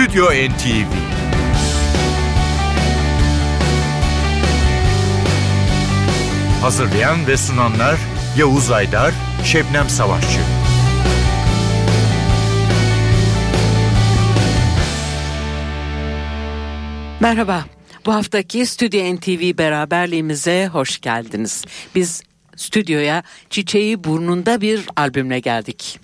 Stüdyo NTV Hazırlayan ve sunanlar Yavuz Aydar, Şebnem Savaşçı. Merhaba. Bu haftaki Stüdyo NTV beraberliğimize hoş geldiniz. Biz stüdyoya Çiçeği Burnunda bir albümle geldik.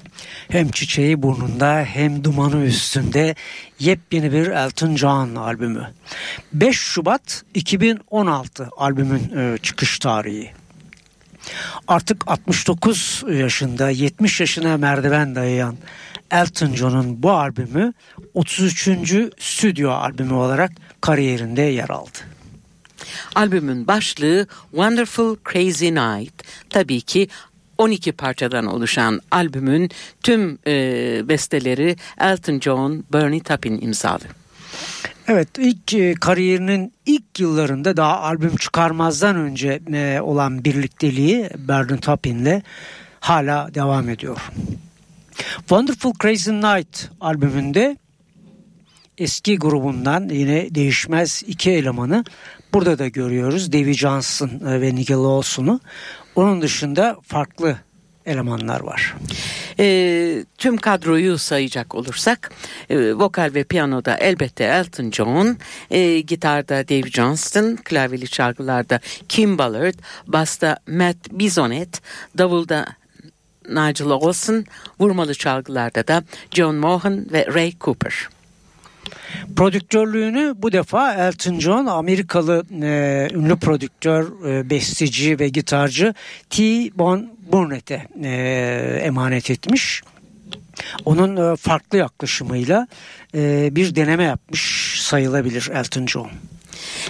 Hem çiçeği burnunda hem dumanı üstünde yepyeni bir Elton John albümü. 5 Şubat 2016 albümün e, çıkış tarihi. Artık 69 yaşında 70 yaşına merdiven dayayan Elton John'un bu albümü 33. stüdyo albümü olarak kariyerinde yer aldı. Albümün başlığı Wonderful Crazy Night. Tabii ki 12 parçadan oluşan albümün tüm e, besteleri Elton John, Bernie Taupin imzalı. Evet ilk e, kariyerinin ilk yıllarında daha albüm çıkarmazdan önce e, olan birlikteliği Bernie Taupin'le hala devam ediyor. Wonderful Crazy Night albümünde eski grubundan yine değişmez iki elemanı burada da görüyoruz. Davy Johnson e, ve Nigel Lawson'u. Onun dışında farklı elemanlar var. E, tüm kadroyu sayacak olursak e, vokal ve piyanoda elbette Elton John, e, gitarda Dave Johnston, klavyeli çalgılarda Kim Ballard, basta Matt Bisonet, davulda Nigel Olsen, vurmalı çalgılarda da John Mohan ve Ray Cooper. Prodüktörlüğünü bu defa Elton John Amerikalı e, ünlü prodüktör, e, besteci ve gitarcı T. Bon Burnett'e e, emanet etmiş. Onun e, farklı yaklaşımıyla e, bir deneme yapmış sayılabilir Elton John.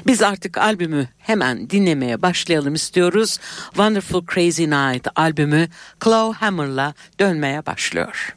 Biz artık albümü hemen dinlemeye başlayalım istiyoruz. Wonderful Crazy Night albümü Claw Hammer'la dönmeye başlıyor.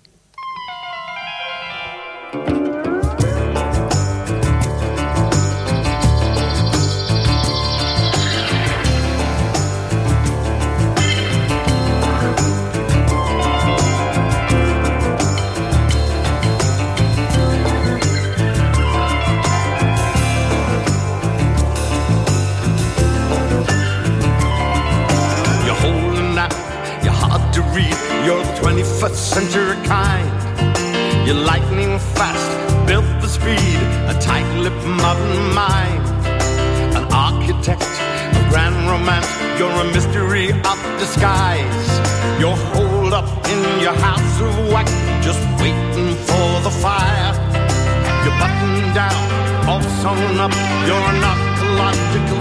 Century kind. You're lightning fast, built for speed, a tight-lipped modern mind. An architect a grand romance, you're a mystery of disguise. You're holed up in your house of wax, just waiting for the fire. You're buttoned down, all sewn up, you're an archaeological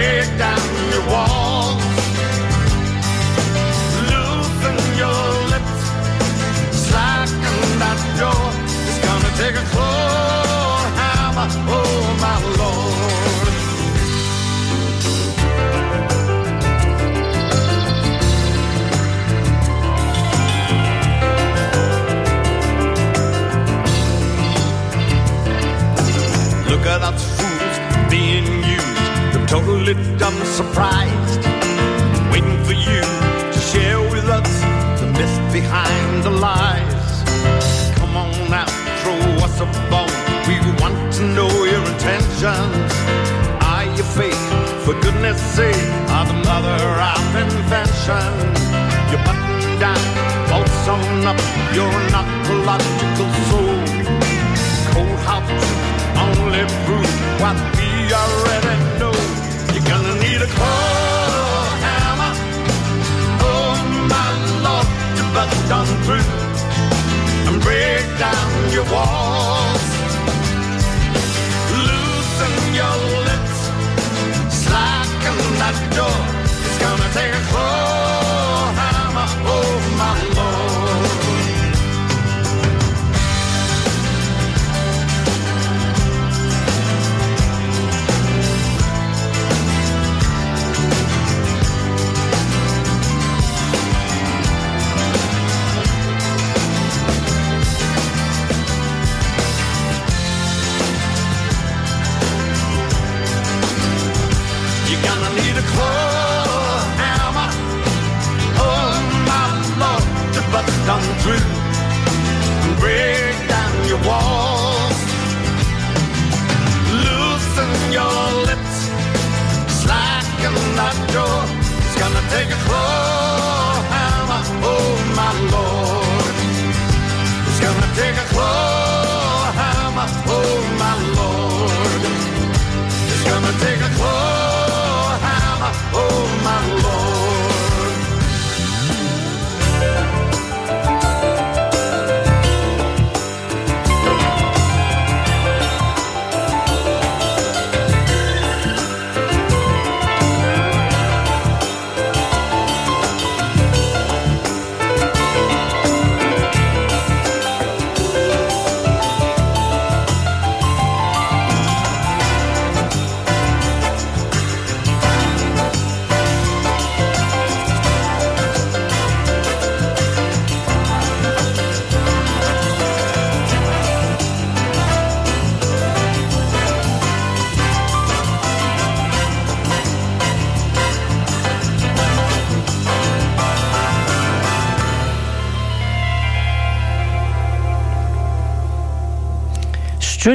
break down Totally surprised. Waiting for you to share with us the myth behind the lies. Come on now, throw us a bone. We want to know your intentions. Are you fake? For goodness sake, are the mother of invention? You're buttoned down, all sewn up. You're an archaeological soul. Cold hot only prove what we already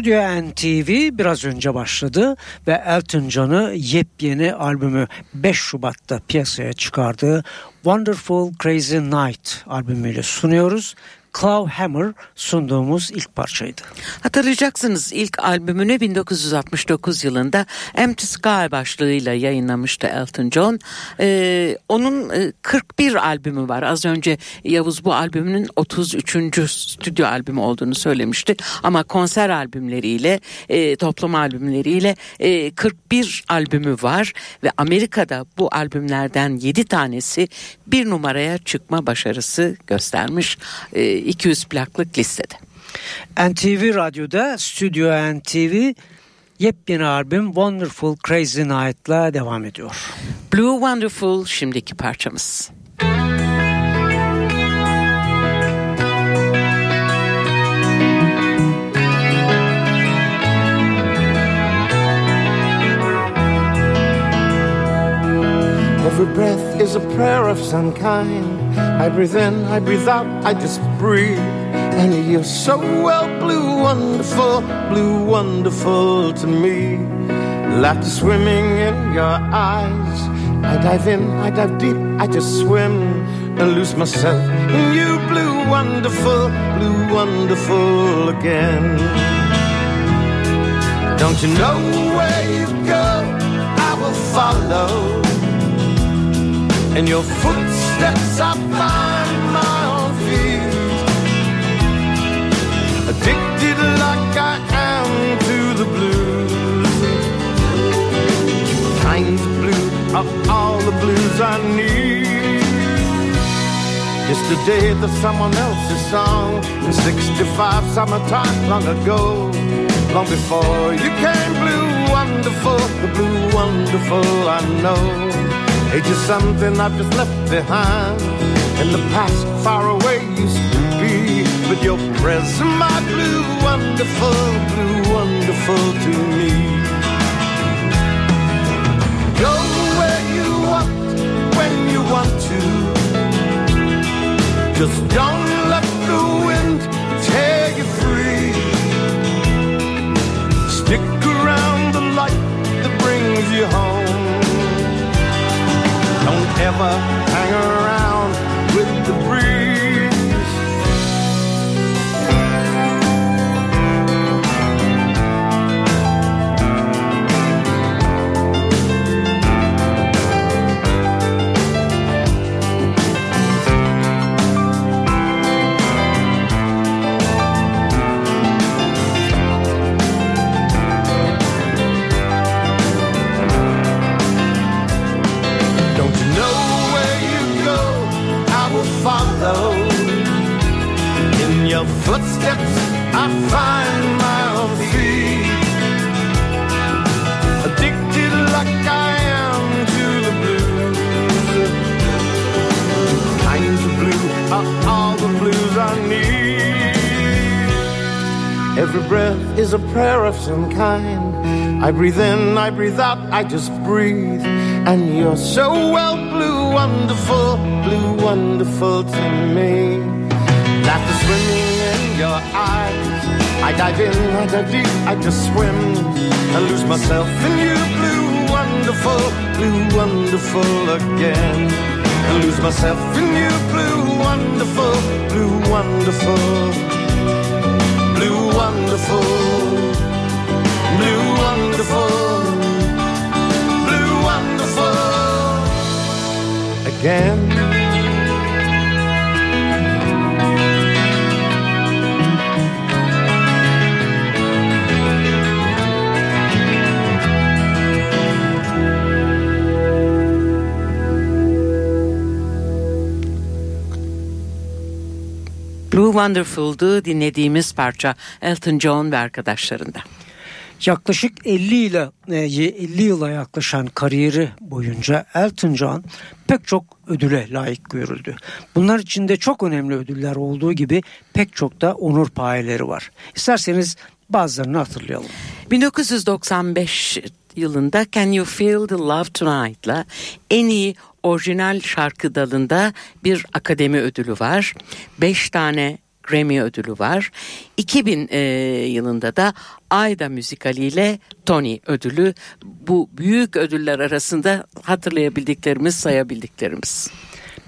Stüdyo NTV biraz önce başladı ve Elton John'ı yepyeni albümü 5 Şubat'ta piyasaya çıkardığı Wonderful Crazy Night albümüyle sunuyoruz. Clawhammer sunduğumuz ilk parçaydı. Hatırlayacaksınız ilk albümünü 1969 yılında Empty Sky başlığıyla yayınlamıştı Elton John. Ee, onun e, 41 albümü var. Az önce Yavuz bu albümünün 33. stüdyo albümü olduğunu söylemişti. Ama konser albümleriyle, e, toplama albümleriyle e, 41 albümü var. Ve Amerika'da bu albümlerden 7 tanesi bir numaraya çıkma başarısı göstermiş. E, 200 plaklık listede. NTV Radyo'da Stüdyo NTV yepyeni albüm Wonderful Crazy Night'la devam ediyor. Blue Wonderful şimdiki parçamız. Every breath is a prayer of some kind. I breathe in, I breathe out, I just breathe. And you're so well blue, wonderful, blue, wonderful to me. Laughter swimming in your eyes. I dive in, I dive deep, I just swim and lose myself in you, blue, wonderful, blue, wonderful again. Don't you know where you go? I will follow. In your footsteps I find my own feet. Addicted like I am to the blues. Kind of blue of all the blues I need. Yesterday the someone else's song In 65 summertime long ago. Long before you came blue wonderful The blue wonderful I know Age is something I've just left behind. In the past, far away used to be. But your presence, my blue, wonderful, blue, wonderful to me. Go where you want, when you want to. Just don't let the wind ever hang around footsteps, I find my own feet. Addicted like I am to the blues. Kinds of blue are all the blues I need. Every breath is a prayer of some kind. I breathe in, I breathe out, I just breathe. And you're so well blue, wonderful, blue, wonderful to me. And after swimming eyes, I dive in, I dive deep, I just swim and lose myself in you, blue wonderful, blue wonderful again. And lose myself in you, blue wonderful, blue wonderful, blue wonderful, blue wonderful, blue wonderful again. Blue Wonderful'du dinlediğimiz parça Elton John ve arkadaşlarında. Yaklaşık 50 ile 50 yıla yaklaşan kariyeri boyunca Elton John pek çok ödüle layık görüldü. Bunlar içinde çok önemli ödüller olduğu gibi pek çok da onur payeleri var. İsterseniz bazılarını hatırlayalım. 1995 yılında Can You Feel the Love Tonight'la en iyi orijinal şarkı dalında bir akademi ödülü var. 5 tane Grammy ödülü var. 2000 e, yılında da Ayda müzikaliyle Tony ödülü. Bu büyük ödüller arasında hatırlayabildiklerimiz, sayabildiklerimiz.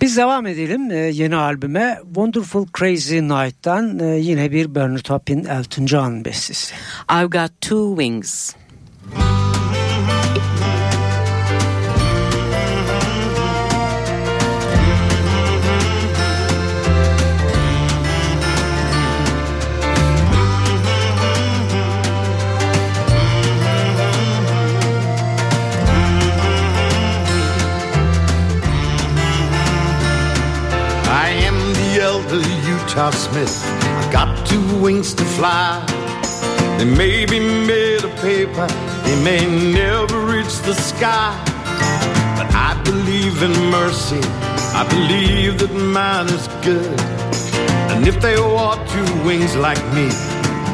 Biz devam edelim e, yeni albüme Wonderful Crazy Night'tan e, yine bir Bernie Taupin Elton John bestesi. I've Got Two Wings. I Utah Smith. I've got two wings to fly. They may be made of paper, they may never reach the sky. But I believe in mercy, I believe that mine is good. And if they wore two wings like me,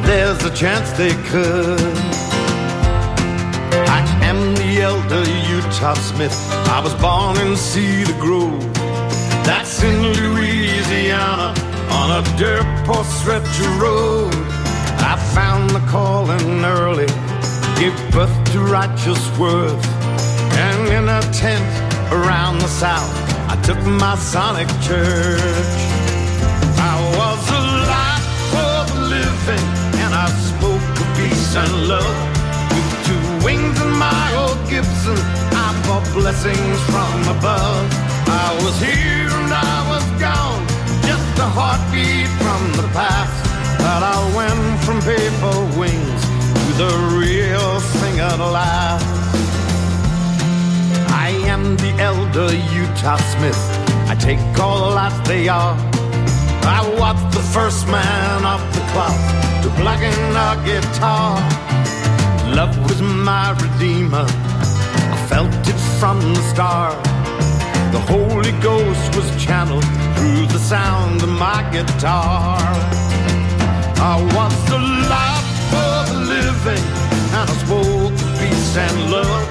there's a chance they could. I am the elder Utah Smith. I was born in Cedar Grove. That's in Louisiana on a dirt poor stretch of road. I found the calling early, gave birth to righteous worth. And in a tent around the south, I took my sonic church. I was a alive for the living, and I spoke of peace and love. With two wings in my old Gibson, I brought blessings from above. I was here and I was gone, a heartbeat from the past. that I went from paper wings to the real thing at last. I am the elder Utah Smith. I take all the life they are. I was the first man off the clock to plug in a guitar. Love was my redeemer. I felt it from the start. The Holy Ghost was channeled through the sound of my guitar. I was alive for the living, and I spoke peace and love.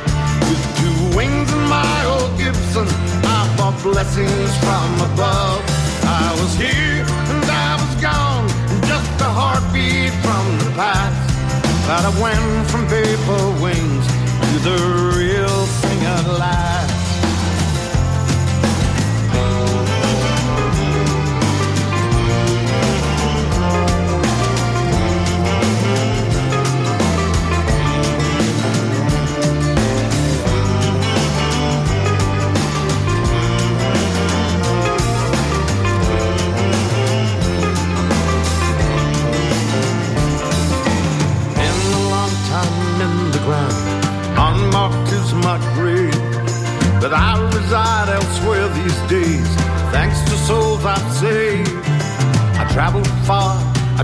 With two wings in my old Gibson, I bought blessings from above. I was here and I was gone, just a heartbeat from the past. But I went from paper wings to the real thing at last.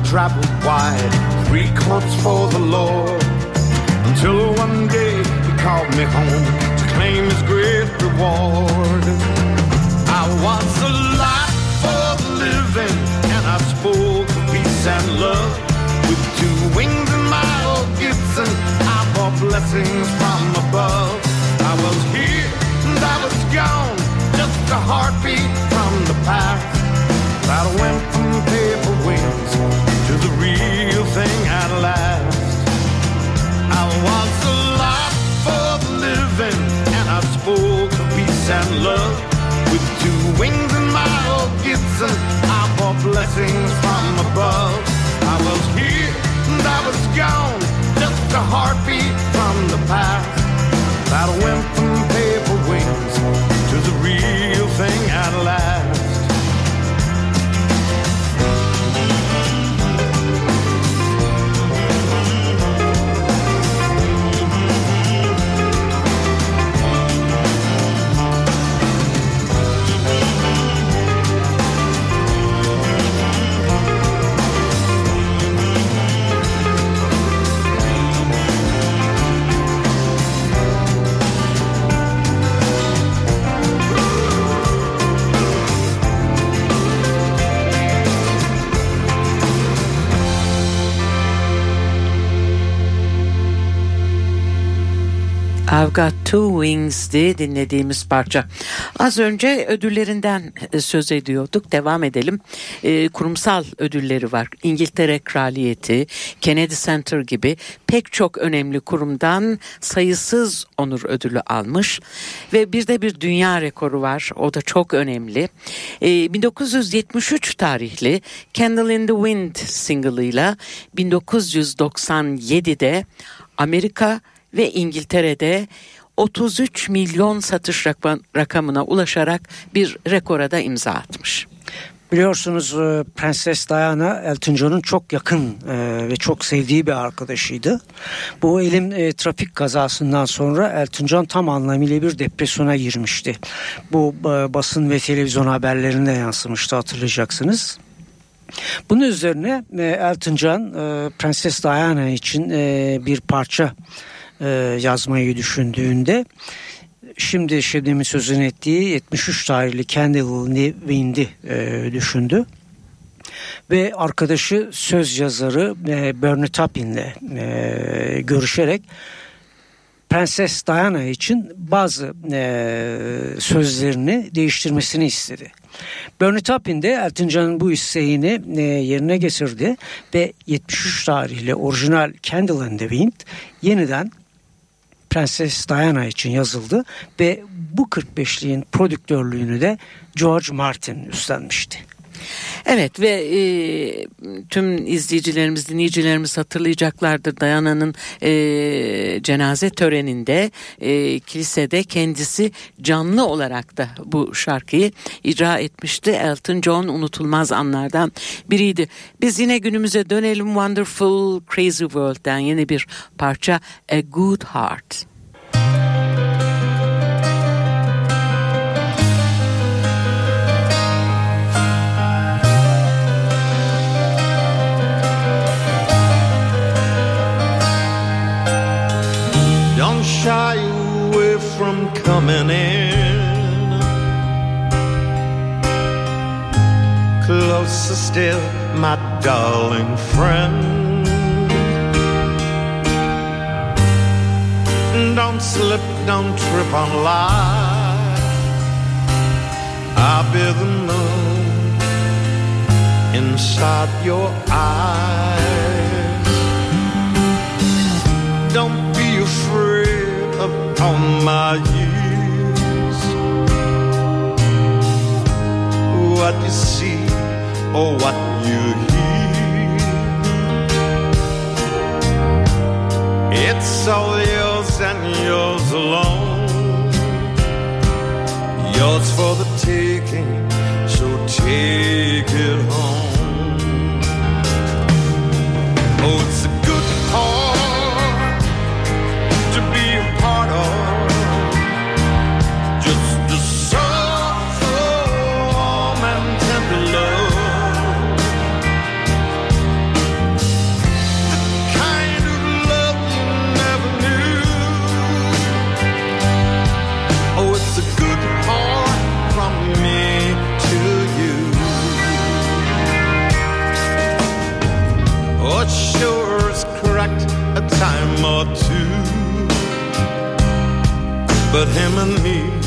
Traveled wide, three courts for the Lord. Until one day he called me home to claim his great reward. I was alive for the living, and I spoke of peace and love. With two wings in my old Gibson, I brought blessings from above. I was here and I was gone, just a heartbeat from the past. I went from paper love. With two wings and my old Gibson, I brought blessings from above. I was here and I was gone, just a heartbeat from the past. That went from paper wings to the real thing at last. I've Got Two Wings diye dinlediğimiz parça. Az önce ödüllerinden e, söz ediyorduk. Devam edelim. E, kurumsal ödülleri var. İngiltere Kraliyeti, Kennedy Center gibi pek çok önemli kurumdan sayısız onur ödülü almış. Ve bir de bir dünya rekoru var. O da çok önemli. E, 1973 tarihli Candle in the Wind single'ıyla 1997'de Amerika ve İngiltere'de 33 milyon satış rakamına ulaşarak bir rekora da imza atmış. Biliyorsunuz e, Prenses Diana Elton John'un çok yakın e, ve çok sevdiği bir arkadaşıydı. Bu elim e, trafik kazasından sonra Elton John tam anlamıyla bir depresyona girmişti. Bu basın ve televizyon haberlerinde yansımıştı hatırlayacaksınız. Bunun üzerine Elton John Prenses Diana için bir parça e, yazmayı düşündüğünde şimdi Şebnem'in sözünü ettiği 73 tarihli Candle Wind'i e, düşündü. Ve arkadaşı söz yazarı e, Bernie Taupin'le e, görüşerek Prenses Diana için bazı e, sözlerini değiştirmesini istedi. Bernie Taupin de Elton John'ın bu isteğini e, yerine getirdi ve 73 tarihli orijinal Candle and the Wind yeniden Prenses Diana için yazıldı ve bu 45'liğin prodüktörlüğünü de George Martin üstlenmişti. Evet ve e, tüm izleyicilerimiz, dinleyicilerimiz hatırlayacaklardır Dayana'nın e, cenaze töreninde e, kilisede kendisi canlı olarak da bu şarkıyı icra etmişti. Elton John unutulmaz anlardan biriydi. Biz yine günümüze dönelim Wonderful Crazy World'den yeni bir parça A Good Heart. Shy away from coming in. Closer still, my darling friend. Don't slip, don't trip on life. I'll be the moon inside your eyes. My years. What you see or what you hear, it's all yours and yours alone. Yours for the taking, so take it home. But him and me,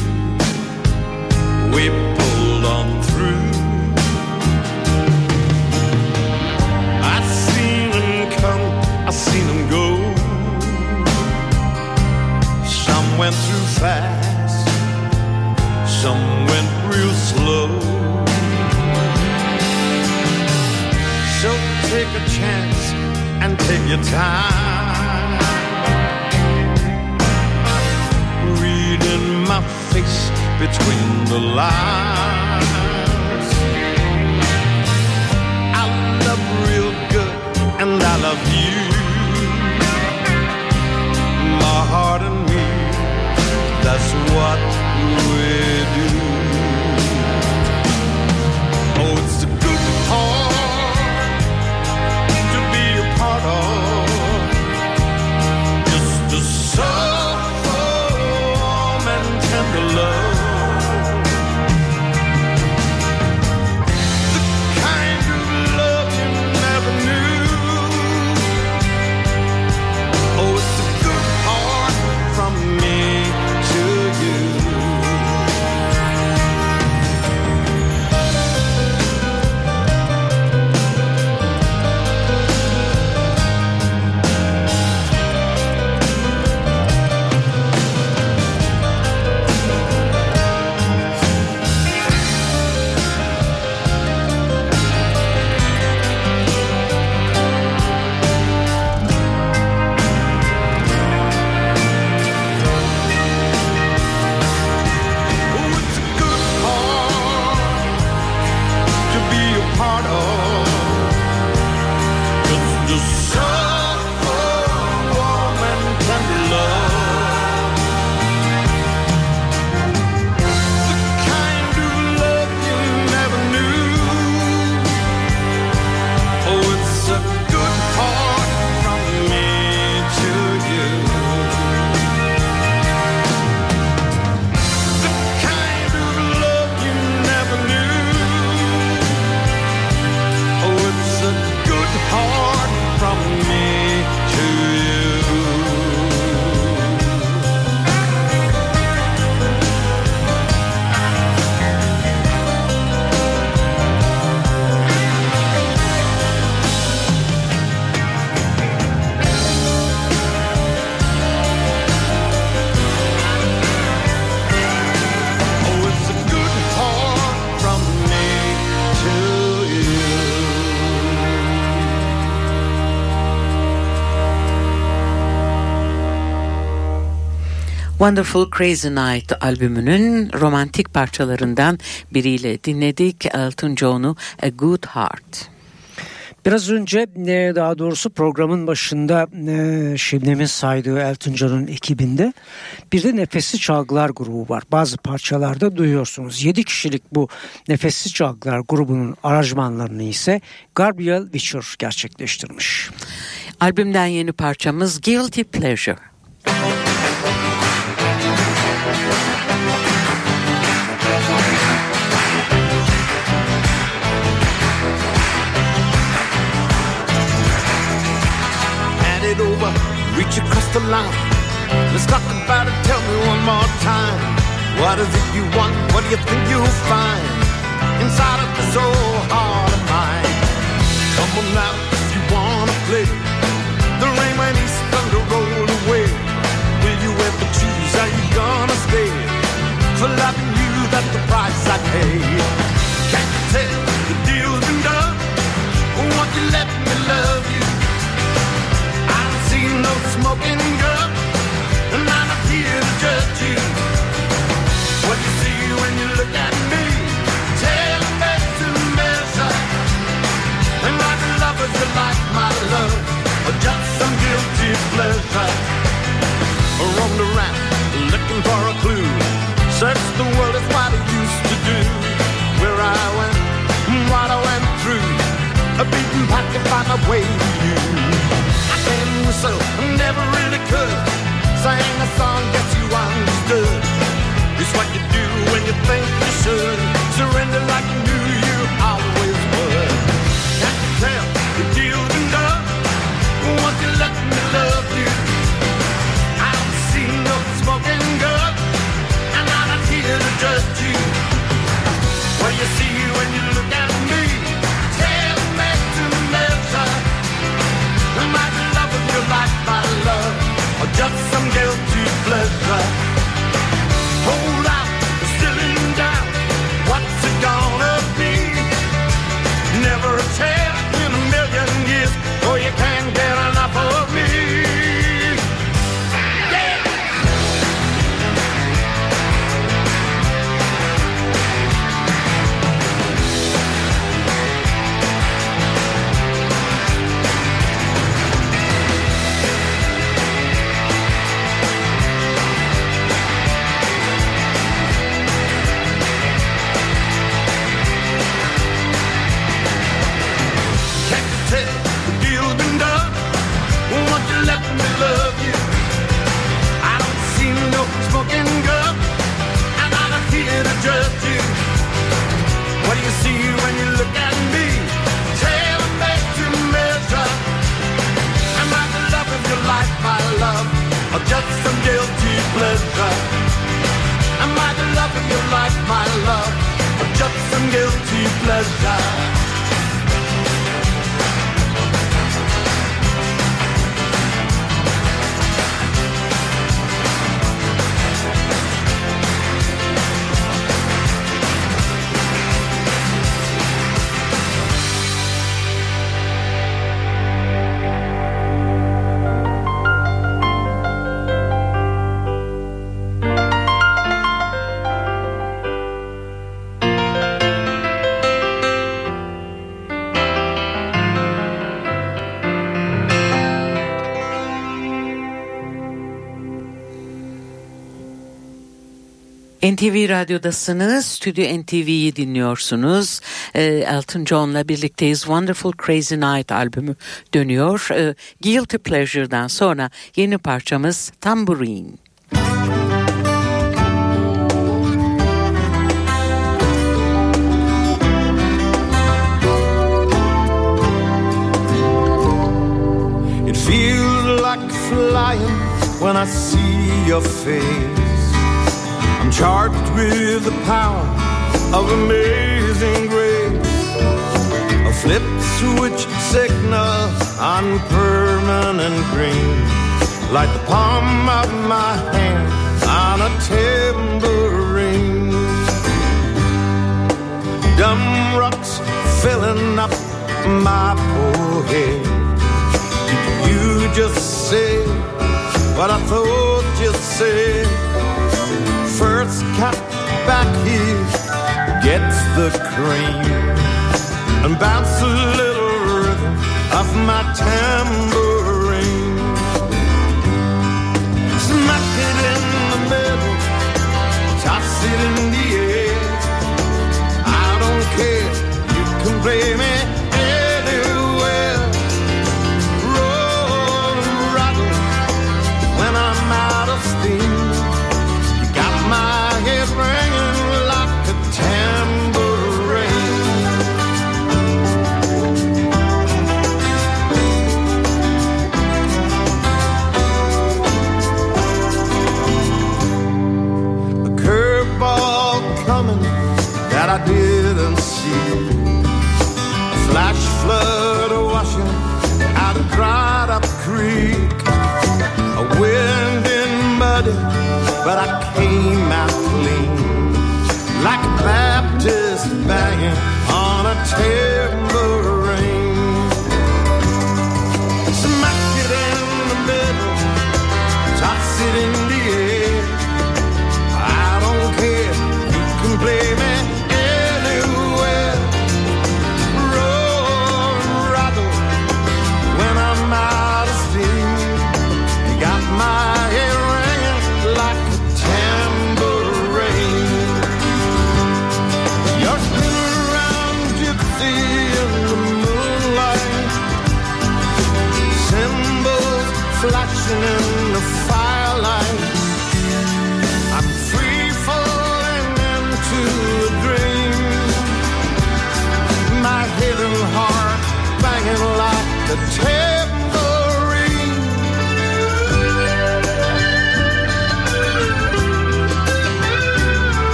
Wonderful Crazy Night albümünün romantik parçalarından biriyle dinledik Elton John'u A Good Heart. Biraz önce e, daha doğrusu programın başında e, Şebnem'in saydığı Elton John'un ekibinde bir de Nefesli Çalgılar grubu var. Bazı parçalarda duyuyorsunuz. 7 kişilik bu Nefesli Çalgılar grubunun aranjmanlarını ise Gabriel Witcher gerçekleştirmiş. Albümden yeni parçamız Guilty Pleasure. reach across the line. Let's talk about it. Tell me one more time. What is it you want? What do you think you'll find inside of this old heart of mine? Come on now if you wanna play. The rain went east thunder roll away. Will you ever choose? Are you gonna stay? For loving you, that's the price I pay. and never really could. sing a song, that you understood. It's what you do when you think you should. Surrender like pleasure? Am I the love of your life, my love, or just some guilty pleasure? NTV Radyo'dasınız. Stüdyo NTV'yi dinliyorsunuz. Ee, Elton John'la birlikteyiz. Wonderful Crazy Night albümü dönüyor. Ee, Guilty Pleasure'dan sonra yeni parçamız Tambourine. It feels like flying when I see your face. Charged with the power of amazing grace. A flip switch signal on permanent green. Like the palm of my hand on a tambourine. Dumb rocks filling up my poor head. Did you just say what I thought you said? First cat back here gets the cream and bounce a little rhythm off my tambourine. Smack it in the middle, toss it in the air. I don't care, you can play me see. A flash flood washing out a dried up creek. A wind in muddy, but I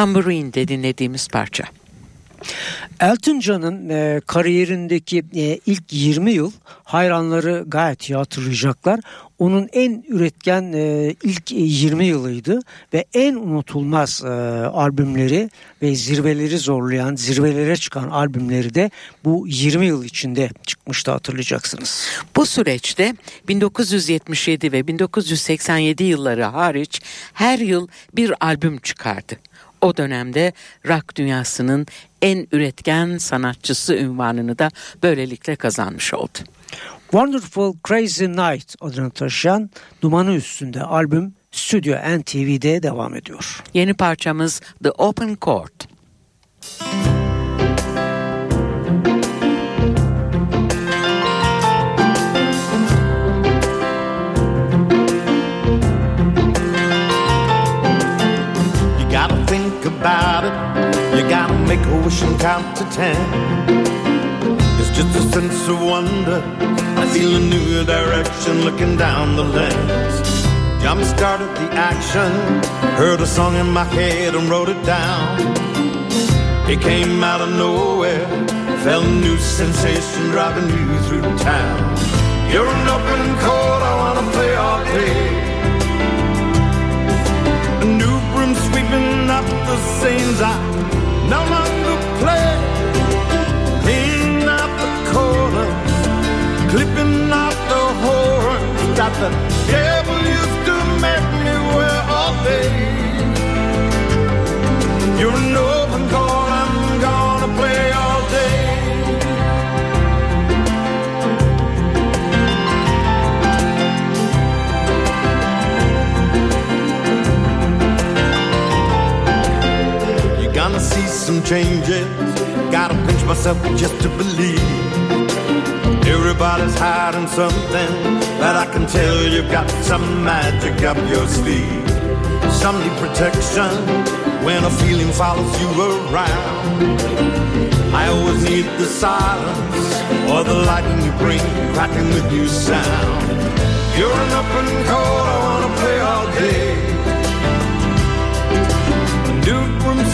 Tambourine'de dinlediğimiz parça. Elton John'ın e, kariyerindeki e, ilk 20 yıl hayranları gayet iyi hatırlayacaklar. Onun en üretken e, ilk 20 yılıydı ve en unutulmaz e, albümleri ve zirveleri zorlayan, zirvelere çıkan albümleri de bu 20 yıl içinde çıkmıştı hatırlayacaksınız. Bu süreçte 1977 ve 1987 yılları hariç her yıl bir albüm çıkardı. O dönemde rock dünyasının en üretken sanatçısı ünvanını da böylelikle kazanmış oldu. Wonderful Crazy Night adını taşıyan Dumanı Üstünde albüm Stüdyo NTV'de devam ediyor. Yeni parçamız The Open Court. You make a wish and count to ten. It's just a sense of wonder. I feel a new direction looking down the lens. Jump started the action. Heard a song in my head and wrote it down. It came out of nowhere. Felt a new sensation driving you through town. You're an open chord, I wanna play all day. A new broom sweeping up the scenes I no longer play. Cleaning out the corners, clipping out the horns that the some changes. Gotta pinch myself just to believe. Everybody's hiding something, but I can tell you've got some magic up your sleeve. Some need protection when a feeling follows you around. I always need the silence or the lightning you bring, cracking with new sound. You're an open chord, I wanna play all day.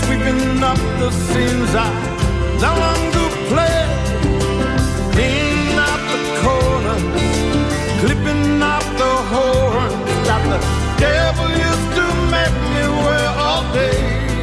Sweeping up the scenes I no longer play. Cleaning out the corners, clipping out the horns that the devil used to make me wear all day.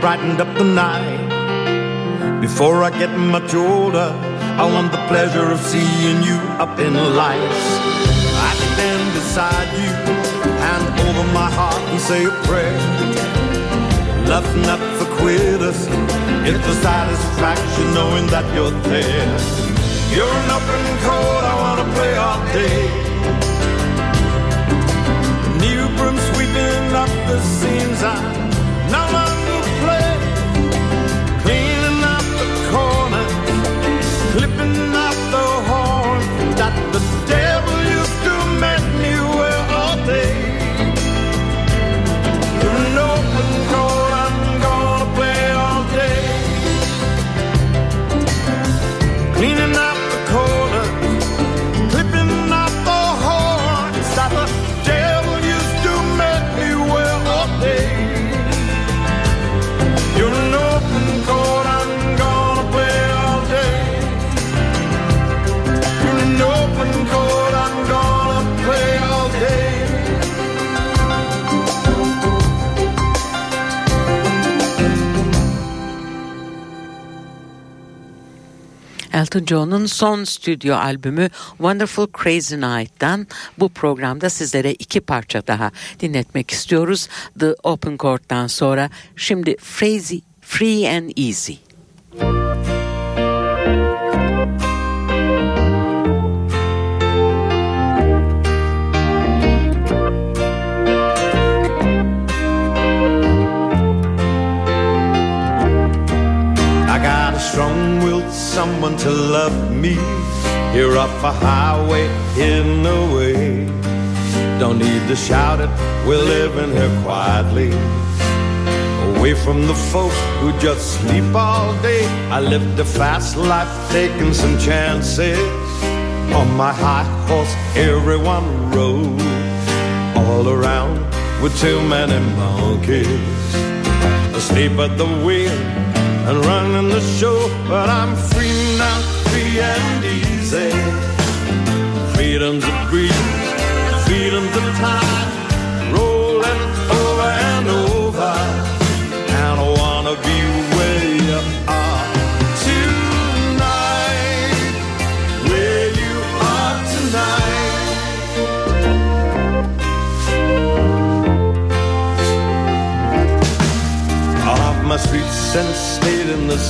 Brightened up the night. Before I get much older, I want the pleasure of seeing you up in lights. I stand beside you, hand over my heart and say a prayer. Love's not for quitters, it's the satisfaction knowing that you're there. You're an open chord, I wanna play all day. New broom sweeping up the scenes I Elton John'un son stüdyo albümü Wonderful Crazy Night'tan bu programda sizlere iki parça daha dinletmek istiyoruz. The Open Court'tan sonra şimdi Crazy, Free and Easy. To love me. Here off a highway hidden away Don't need to shout it, we're living here quietly. Away from the folks who just sleep all day. I lived a fast life taking some chances. On my high horse everyone rode. All around with too many monkeys. Asleep at the wheel and running the show But I'm free now, free and easy. Freedom's a breeze,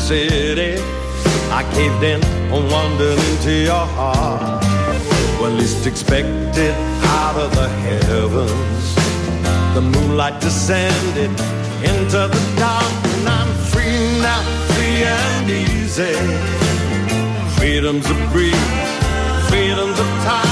city. I caved in and wandered into your heart. When least expected, out of the heavens, the moonlight descended into the dark, and I'm free now, free and easy. Freedom's a breeze, freedom's a tide,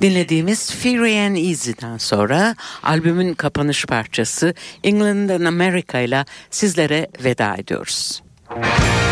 Dinlediğimiz Free and Easy'den sonra albümün kapanış parçası England and America ile sizlere veda ediyoruz. Had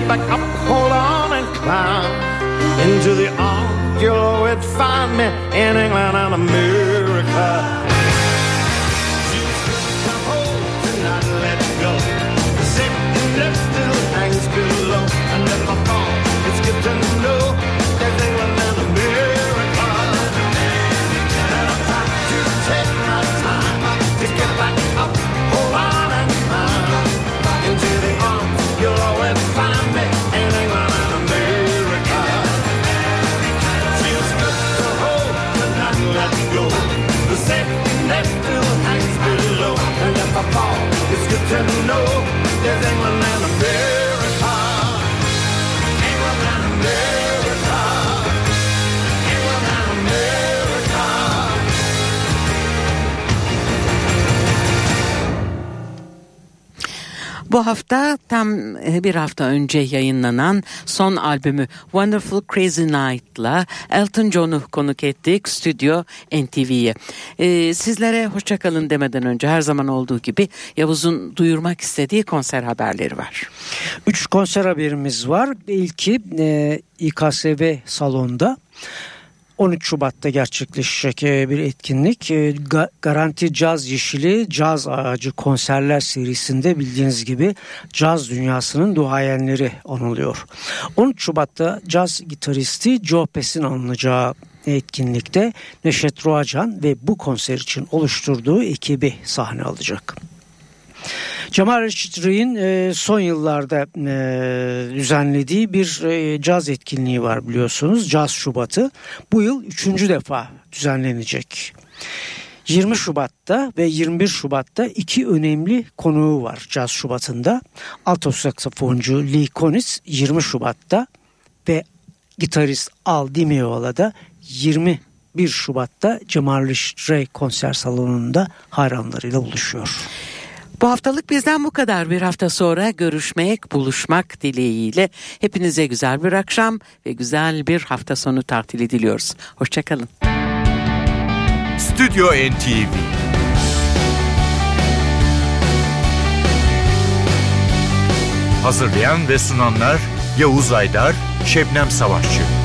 get back up, hold on and climb into the arms. You'll find me in England and America. Bu hafta tam e, bir hafta önce yayınlanan son albümü Wonderful Crazy Night'la Elton John'u konuk ettik stüdyo NTV'ye. Ee, sizlere hoşçakalın demeden önce her zaman olduğu gibi Yavuz'un duyurmak istediği konser haberleri var. Üç konser haberimiz var. İlki e, İKSV salonda. 13 Şubat'ta gerçekleşecek e, bir etkinlik. E, Ga- Garanti Caz Yeşili Caz Ağacı konserler serisinde bildiğiniz gibi caz dünyasının duayenleri anılıyor. 13 Şubat'ta caz gitaristi Joe Pes'in anılacağı etkinlikte Neşet Ruacan ve bu konser için oluşturduğu ekibi sahne alacak. Cemal Reşit Rey'in e, son yıllarda e, düzenlediği bir e, caz etkinliği var biliyorsunuz. Caz Şubatı. Bu yıl üçüncü defa düzenlenecek. 20 Şubat'ta ve 21 Şubat'ta iki önemli konuğu var Caz Şubatı'nda. Alto saksafoncu Lee Konitz 20 Şubat'ta ve gitarist Al Di da 21 Şubat'ta Cemal Rey konser salonunda hayranlarıyla buluşuyor. Bu haftalık bizden bu kadar. Bir hafta sonra görüşmek, buluşmak dileğiyle hepinize güzel bir akşam ve güzel bir hafta sonu tatili diliyoruz. Hoşçakalın. Stüdyo NTV Hazırlayan ve sunanlar Yavuz Aydar, Şebnem Savaşçı.